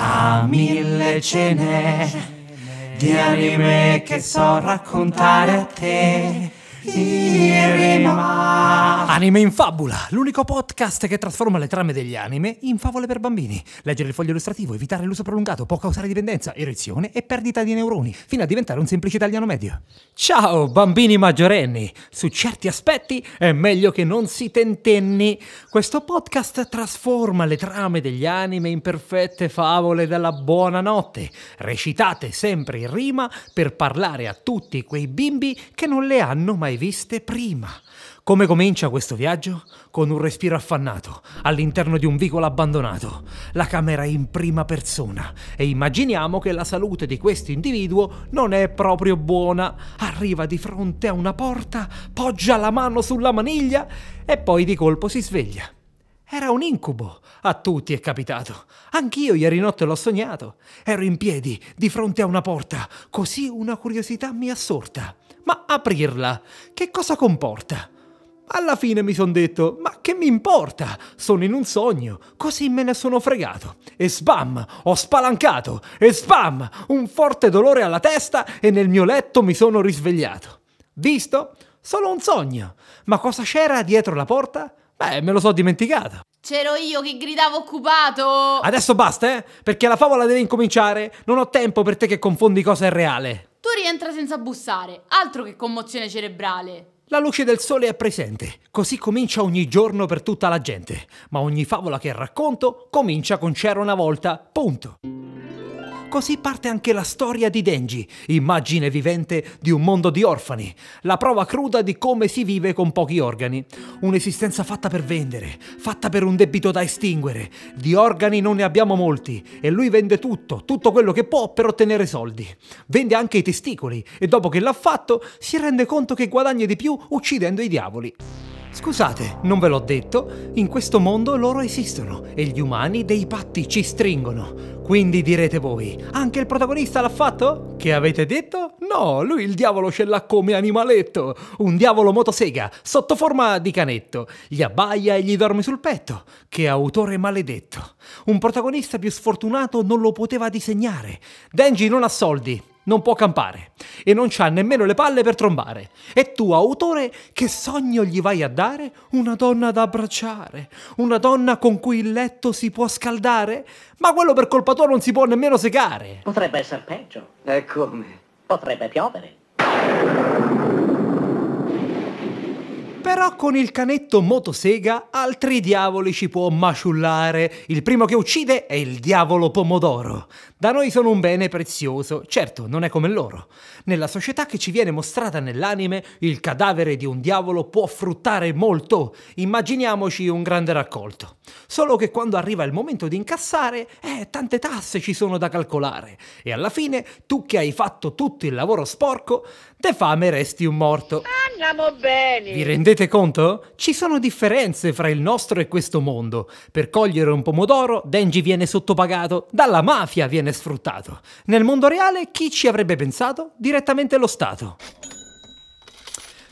a mille ce n'è di anime che so raccontare a te. Anime in Fabula, l'unico podcast che trasforma le trame degli anime in favole per bambini. Leggere il foglio illustrativo, evitare l'uso prolungato può causare dipendenza, erezione e perdita di neuroni, fino a diventare un semplice italiano medio. Ciao bambini maggiorenni, su certi aspetti è meglio che non si tentenni. Questo podcast trasforma le trame degli anime in perfette favole della buonanotte, recitate sempre in rima per parlare a tutti quei bimbi che non le hanno mai viste prima. Come comincia questo viaggio? Con un respiro affannato, all'interno di un vicolo abbandonato. La camera è in prima persona e immaginiamo che la salute di questo individuo non è proprio buona. Arriva di fronte a una porta, poggia la mano sulla maniglia e poi di colpo si sveglia. Era un incubo. A tutti è capitato. Anch'io ieri notte l'ho sognato. Ero in piedi, di fronte a una porta, così una curiosità mi assorta. Ma aprirla, che cosa comporta? Alla fine mi son detto, ma che mi importa? Sono in un sogno, così me ne sono fregato. E sbam, ho spalancato, e sbam, un forte dolore alla testa e nel mio letto mi sono risvegliato. Visto? Solo un sogno. Ma cosa c'era dietro la porta? Beh, me lo so dimenticato. C'ero io che gridavo occupato! Adesso basta, eh? Perché la favola deve incominciare. Non ho tempo per te che confondi cosa e reale. Rientra senza bussare, altro che commozione cerebrale. La luce del sole è presente, così comincia ogni giorno per tutta la gente, ma ogni favola che racconto comincia con c'era una volta, punto. Così parte anche la storia di Denji, immagine vivente di un mondo di orfani, la prova cruda di come si vive con pochi organi. Un'esistenza fatta per vendere, fatta per un debito da estinguere. Di organi non ne abbiamo molti e lui vende tutto, tutto quello che può per ottenere soldi. Vende anche i testicoli e dopo che l'ha fatto si rende conto che guadagna di più uccidendo i diavoli. Scusate, non ve l'ho detto, in questo mondo loro esistono e gli umani dei patti ci stringono. Quindi direte voi, anche il protagonista l'ha fatto? Che avete detto? No, lui il diavolo ce l'ha come animaletto, un diavolo motosega, sotto forma di canetto. Gli abbaia e gli dorme sul petto. Che autore maledetto. Un protagonista più sfortunato non lo poteva disegnare. Denji non ha soldi, non può campare e non c'ha nemmeno le palle per trombare. E tu, autore, che sogno gli vai a dare? Una donna da abbracciare, una donna con cui il letto si può scaldare? Ma quello per colpa tua non si può nemmeno secare. Potrebbe essere peggio. E come? Potrebbe piovere. Però con il canetto motosega altri diavoli ci può maciullare. Il primo che uccide è il diavolo pomodoro. Da noi sono un bene prezioso, certo, non è come loro. Nella società che ci viene mostrata nell'anime, il cadavere di un diavolo può fruttare molto. Immaginiamoci un grande raccolto. Solo che quando arriva il momento di incassare, eh, tante tasse ci sono da calcolare. E alla fine, tu che hai fatto tutto il lavoro sporco, de fame resti un morto. Andiamo bene. Vi rendete conto? Ci sono differenze fra il nostro e questo mondo. Per cogliere un pomodoro, Denji viene sottopagato, dalla mafia viene sfruttato. Nel mondo reale, chi ci avrebbe pensato? Direttamente lo Stato.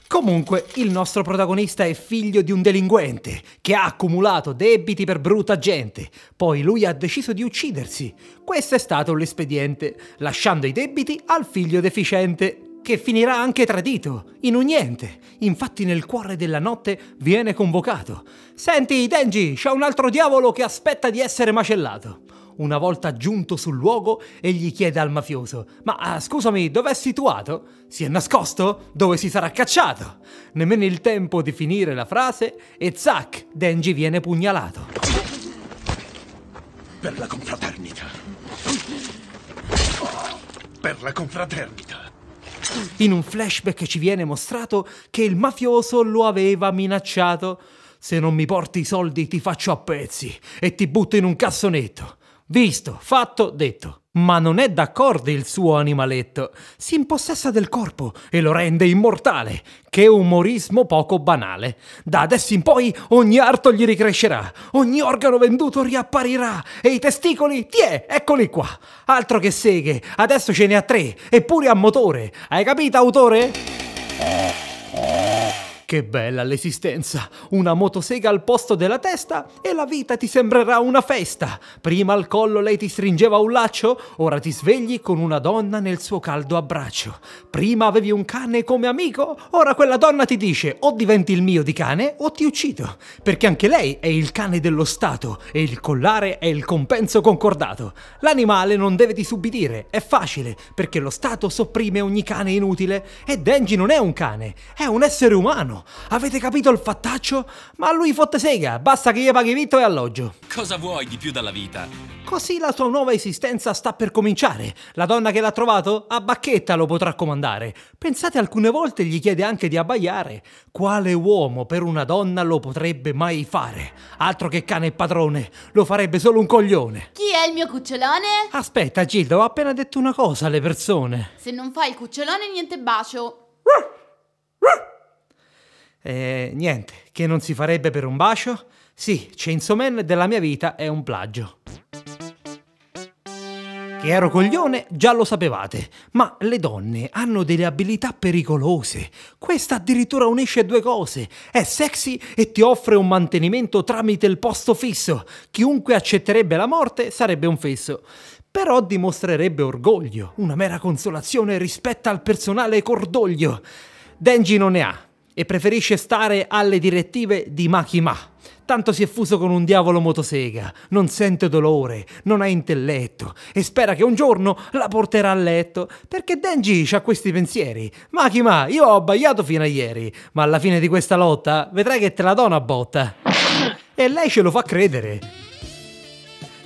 Comunque, il nostro protagonista è figlio di un delinquente che ha accumulato debiti per brutta gente. Poi lui ha deciso di uccidersi. Questo è stato l'espediente, lasciando i debiti al figlio deficiente che finirà anche tradito, in un niente. Infatti nel cuore della notte viene convocato. Senti, Denji, c'è un altro diavolo che aspetta di essere macellato. Una volta giunto sul luogo, egli chiede al mafioso: Ma ah, scusami, dov'è situato? Si è nascosto? Dove si sarà cacciato? Nemmeno il tempo di finire la frase e zac, Denji viene pugnalato. Per la confraternita. Per la confraternita. In un flashback ci viene mostrato che il mafioso lo aveva minacciato. Se non mi porti i soldi ti faccio a pezzi e ti butto in un cassonetto. Visto, fatto, detto. Ma non è d'accordo il suo animaletto. Si impossessa del corpo e lo rende immortale. Che umorismo poco banale. Da adesso in poi ogni arto gli ricrescerà, ogni organo venduto riapparirà e i testicoli, tiè, eccoli qua. Altro che seghe, adesso ce ne ha tre, eppure a motore. Hai capito, autore? Che bella l'esistenza! Una motosega al posto della testa e la vita ti sembrerà una festa. Prima al collo lei ti stringeva un laccio, ora ti svegli con una donna nel suo caldo abbraccio. Prima avevi un cane come amico, ora quella donna ti dice o diventi il mio di cane o ti uccido. Perché anche lei è il cane dello Stato e il collare è il compenso concordato. L'animale non deve disubbidire, è facile, perché lo Stato sopprime ogni cane inutile e Denji non è un cane, è un essere umano. Avete capito il fattaccio? Ma a lui fotte sega, basta che gli paghi vitto e alloggio. Cosa vuoi di più dalla vita? Così la sua nuova esistenza sta per cominciare. La donna che l'ha trovato a bacchetta lo potrà comandare. Pensate alcune volte gli chiede anche di abbaiare. Quale uomo per una donna lo potrebbe mai fare? Altro che cane e padrone, lo farebbe solo un coglione. Chi è il mio cucciolone? Aspetta, Gildo, ho appena detto una cosa alle persone. Se non fai il cucciolone, niente bacio. Eh, niente, che non si farebbe per un bacio? Sì, Chainsaw Man della mia vita è un plagio. Che ero coglione già lo sapevate, ma le donne hanno delle abilità pericolose. Questa addirittura unisce due cose. È sexy e ti offre un mantenimento tramite il posto fisso. Chiunque accetterebbe la morte sarebbe un fesso. Però dimostrerebbe orgoglio, una mera consolazione rispetto al personale cordoglio. Denji non ne ha e preferisce stare alle direttive di Makima. Tanto si è fuso con un diavolo motosega, non sente dolore, non ha intelletto e spera che un giorno la porterà a letto. Perché Denji ha questi pensieri. Makima, io ho abbaiato fino a ieri, ma alla fine di questa lotta vedrai che te la do una botta. E lei ce lo fa credere.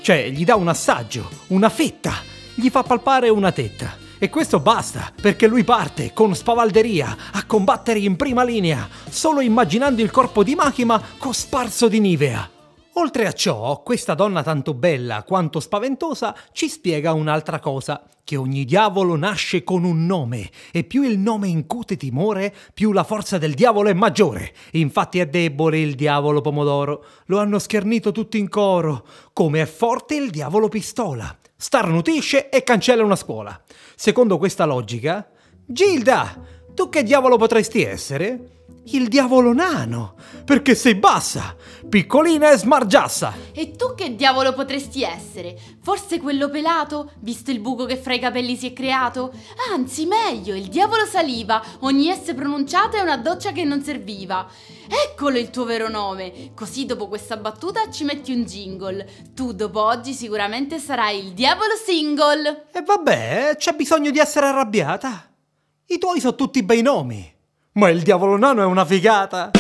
Cioè, gli dà un assaggio, una fetta, gli fa palpare una tetta. E questo basta, perché lui parte con spavalderia a combattere in prima linea, solo immaginando il corpo di Makima cosparso di Nivea. Oltre a ciò, questa donna tanto bella quanto spaventosa ci spiega un'altra cosa, che ogni diavolo nasce con un nome, e più il nome incute timore, più la forza del diavolo è maggiore. Infatti è debole il diavolo pomodoro, lo hanno schernito tutti in coro, come è forte il diavolo pistola. Starnutisce e cancella una scuola. Secondo questa logica, Gilda, tu che diavolo potresti essere? Il diavolo nano, perché sei bassa, piccolina e smargiassa. E tu che diavolo potresti essere? Forse quello pelato, visto il buco che fra i capelli si è creato? Anzi, meglio, il diavolo saliva, ogni S pronunciata è una doccia che non serviva. Eccolo il tuo vero nome, così dopo questa battuta ci metti un jingle. Tu dopo oggi sicuramente sarai il diavolo single. E vabbè, c'è bisogno di essere arrabbiata. I tuoi sono tutti bei nomi. Ma il diavolo nano è una figata!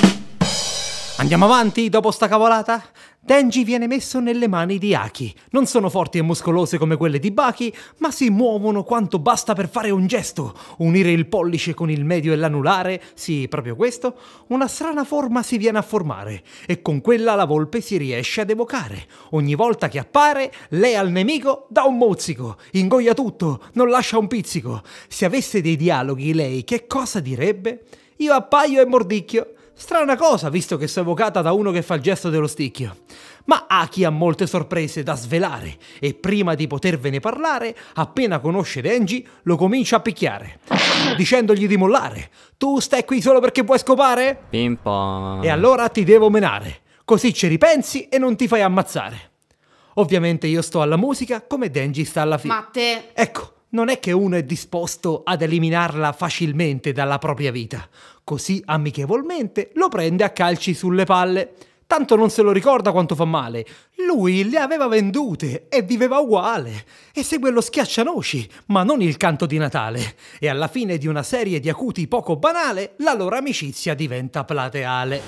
Andiamo avanti dopo sta cavolata? Denji viene messo nelle mani di Aki. Non sono forti e muscolose come quelle di Baki, ma si muovono quanto basta per fare un gesto. Unire il pollice con il medio e l'anulare, sì, proprio questo, una strana forma si viene a formare e con quella la volpe si riesce ad evocare. Ogni volta che appare, lei al nemico dà un mozzico, ingoia tutto, non lascia un pizzico. Se avesse dei dialoghi lei, che cosa direbbe? Io appaio e mordicchio. Strana cosa, visto che sei evocata da uno che fa il gesto dello sticchio. Ma Aki ha molte sorprese da svelare e prima di potervene parlare, appena conosce Denji, lo comincia a picchiare, dicendogli di mollare. Tu stai qui solo perché puoi scopare? Ping pong. E allora ti devo menare, così ci ripensi e non ti fai ammazzare. Ovviamente io sto alla musica come Denji sta alla fine. Ma te... Ecco, non è che uno è disposto ad eliminarla facilmente dalla propria vita. Così amichevolmente lo prende a calci sulle palle. Tanto non se lo ricorda quanto fa male. Lui le aveva vendute e viveva uguale. E segue lo schiaccianoci, ma non il canto di Natale. E alla fine di una serie di acuti poco banale, la loro amicizia diventa plateale.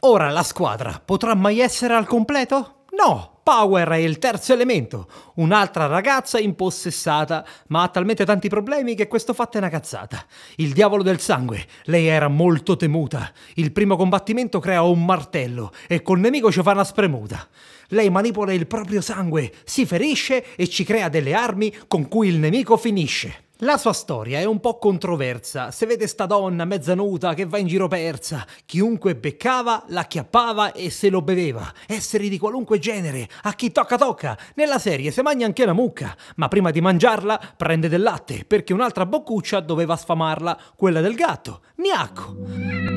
Ora la squadra potrà mai essere al completo? No! Power è il terzo elemento, un'altra ragazza impossessata, ma ha talmente tanti problemi che questo fatto è una cazzata. Il diavolo del sangue, lei era molto temuta. Il primo combattimento crea un martello e col nemico ci fa una spremuta. Lei manipola il proprio sangue, si ferisce e ci crea delle armi con cui il nemico finisce. La sua storia è un po' controversa. Se vede sta donna mezza nuda che va in giro persa, chiunque beccava, l'acchiappava e se lo beveva. Esseri di qualunque genere, a chi tocca tocca. Nella serie se mangia anche la mucca, ma prima di mangiarla prende del latte, perché un'altra boccuccia doveva sfamarla, quella del gatto. Niacco.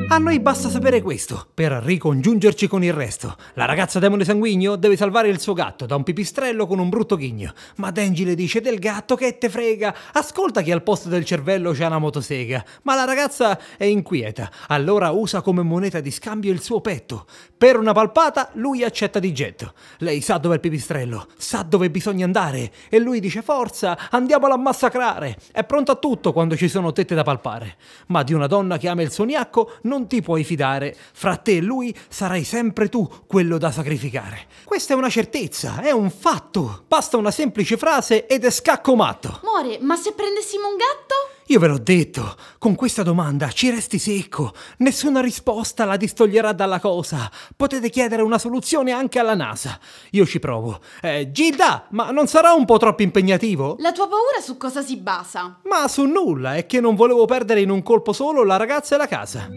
A noi basta sapere questo, per ricongiungerci con il resto. La ragazza demone sanguigno deve salvare il suo gatto da un pipistrello con un brutto ghigno. Ma Denji le dice del gatto che te frega. Ascolta che al posto del cervello c'è una motosega. Ma la ragazza è inquieta. Allora usa come moneta di scambio il suo petto. Per una palpata lui accetta di getto. Lei sa dove è il pipistrello, sa dove bisogna andare. E lui dice forza, andiamolo a massacrare. È pronto a tutto quando ci sono tette da palpare. Ma di una donna che ama il suo gnacco non ti puoi fidare. Fra te e lui sarai sempre tu quello da sacrificare. Questa è una certezza, è un fatto. Basta una semplice frase ed è scacco matto. More, ma se prendessimo un gatto? Io ve l'ho detto, con questa domanda ci resti secco. Nessuna risposta la distoglierà dalla cosa. Potete chiedere una soluzione anche alla NASA. Io ci provo. Eh, Gilda, ma non sarà un po' troppo impegnativo? La tua paura su cosa si basa? Ma su nulla, è che non volevo perdere in un colpo solo la ragazza e la casa.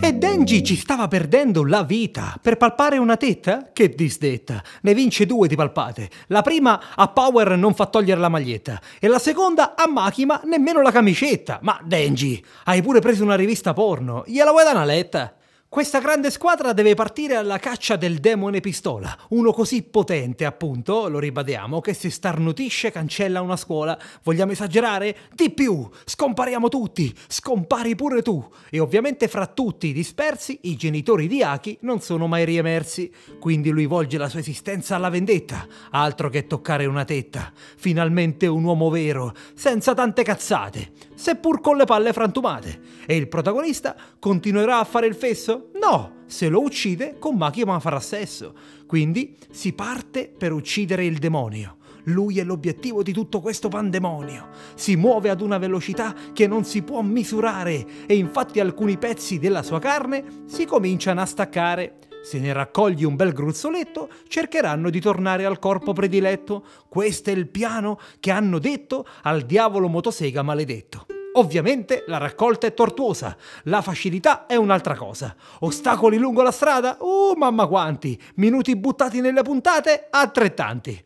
E Denji ci stava perdendo la vita per palpare una tetta? Che disdetta. Ne vince due di palpate. La prima a Power non fa togliere la maglietta e la seconda a Makima nemmeno la camicetta. Ma Denji, hai pure preso una rivista porno. Gliela vuoi dare una letta? Questa grande squadra deve partire alla caccia del demone pistola, uno così potente, appunto, lo ribadiamo, che se starnutisce cancella una scuola. Vogliamo esagerare? Di più! Scompariamo tutti! Scompari pure tu! E ovviamente fra tutti i dispersi, i genitori di Aki non sono mai riemersi. Quindi lui volge la sua esistenza alla vendetta, altro che toccare una tetta. Finalmente un uomo vero, senza tante cazzate, seppur con le palle frantumate. E il protagonista continuerà a fare il fesso? No, se lo uccide con Makima farà sesso. Quindi si parte per uccidere il demonio. Lui è l'obiettivo di tutto questo pandemonio. Si muove ad una velocità che non si può misurare e infatti alcuni pezzi della sua carne si cominciano a staccare. Se ne raccogli un bel gruzzoletto, cercheranno di tornare al corpo prediletto. Questo è il piano che hanno detto al diavolo motosega maledetto. Ovviamente la raccolta è tortuosa, la facilità è un'altra cosa. Ostacoli lungo la strada? Uh, mamma quanti! Minuti buttati nelle puntate? Altrettanti.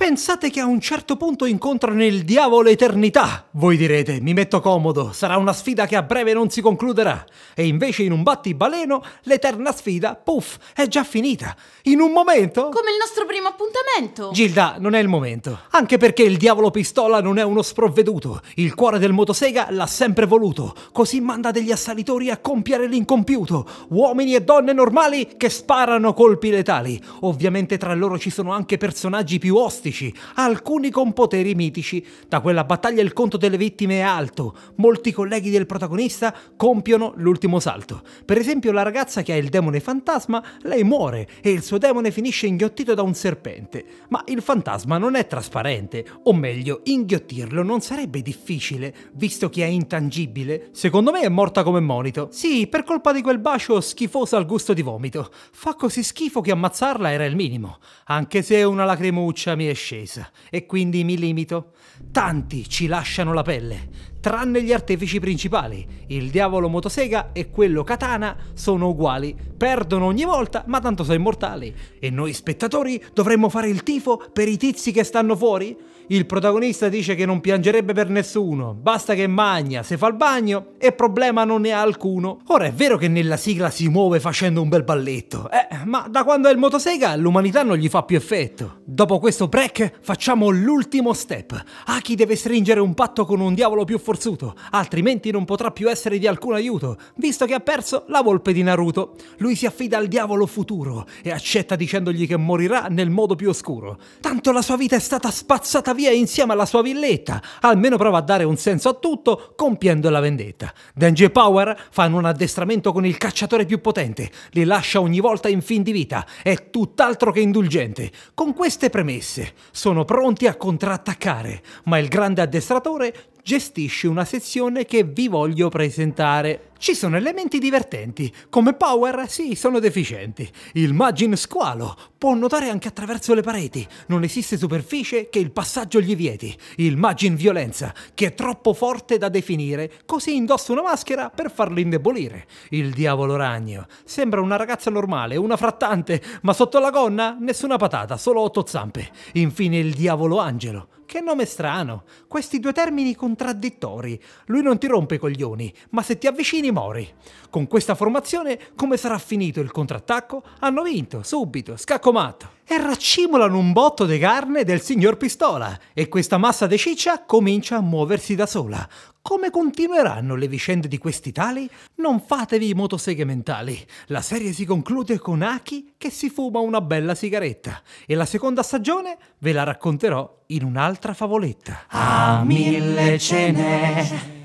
Pensate che a un certo punto incontrano il diavolo eternità. Voi direte, mi metto comodo, sarà una sfida che a breve non si concluderà. E invece in un battibaleno l'eterna sfida, puff, è già finita. In un momento... Come il nostro primo appuntamento. Gilda, non è il momento. Anche perché il diavolo pistola non è uno sprovveduto. Il cuore del motosega l'ha sempre voluto. Così manda degli assalitori a compiere l'incompiuto. Uomini e donne normali che sparano colpi letali. Ovviamente tra loro ci sono anche personaggi più ostici, alcuni con poteri mitici. Da quella battaglia il conto delle vittime è alto. Molti colleghi del protagonista compiono l'ultimo salto. Per esempio la ragazza che ha il demone fantasma, lei muore e il suo demone finisce inghiottito da un serpente. Ma il fantasma non è trasparente, o meglio, inghiottirlo non sarebbe difficile, visto che è intangibile. Secondo me è morta come monito. Sì, per colpa di quel bacio schifoso al gusto di vomito. Fa così schifo che ammazzarla era il minimo. Anche se una lacrimuccia mi è scesa. E quindi mi limito. Tanti ci lasciano la pelle. Tranne gli artefici principali, il diavolo motosega e quello katana sono uguali, perdono ogni volta, ma tanto sono immortali. E noi spettatori dovremmo fare il tifo per i tizi che stanno fuori? Il protagonista dice che non piangerebbe per nessuno, basta che magna, se fa il bagno e problema non ne ha alcuno. Ora è vero che nella sigla si muove facendo un bel balletto, eh, ma da quando è il motosega l'umanità non gli fa più effetto. Dopo questo break facciamo l'ultimo step. Aki deve stringere un patto con un diavolo più forzuto, altrimenti non potrà più essere di alcun aiuto, visto che ha perso la volpe di Naruto. Lui si affida al diavolo futuro e accetta dicendogli che morirà nel modo più oscuro. Tanto la sua vita è stata spazzata via insieme alla sua villetta, almeno prova a dare un senso a tutto compiendo la vendetta. Denji e Power fanno un addestramento con il cacciatore più potente, li lascia ogni volta in fin di vita, è tutt'altro che indulgente. Con queste premesse sono pronti a contrattaccare, ma il grande addestratore gestisce una sezione che vi voglio presentare. Ci sono elementi divertenti, come Power sì, sono deficienti. Il Magin squalo può nuotare anche attraverso le pareti, non esiste superficie che il passaggio gli vieti. Il Magin violenza, che è troppo forte da definire, così indossa una maschera per farlo indebolire. Il diavolo ragno sembra una ragazza normale, una frattante, ma sotto la gonna nessuna patata, solo otto zampe. Infine il diavolo angelo. Che nome strano! Questi due termini contraddittori. Lui non ti rompe i coglioni, ma se ti avvicini mori. Con questa formazione, come sarà finito il contrattacco? Hanno vinto, subito, scaccomato. E raccimolano un botto di carne del signor Pistola. E questa massa di ciccia comincia a muoversi da sola. Come continueranno le vicende di questi tali? Non fatevi motoseghe mentali. La serie si conclude con Aki che si fuma una bella sigaretta. E la seconda stagione ve la racconterò in un'altra favoletta. A mille cene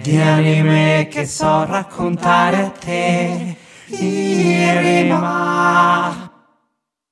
di anime che so raccontare a te. Irima.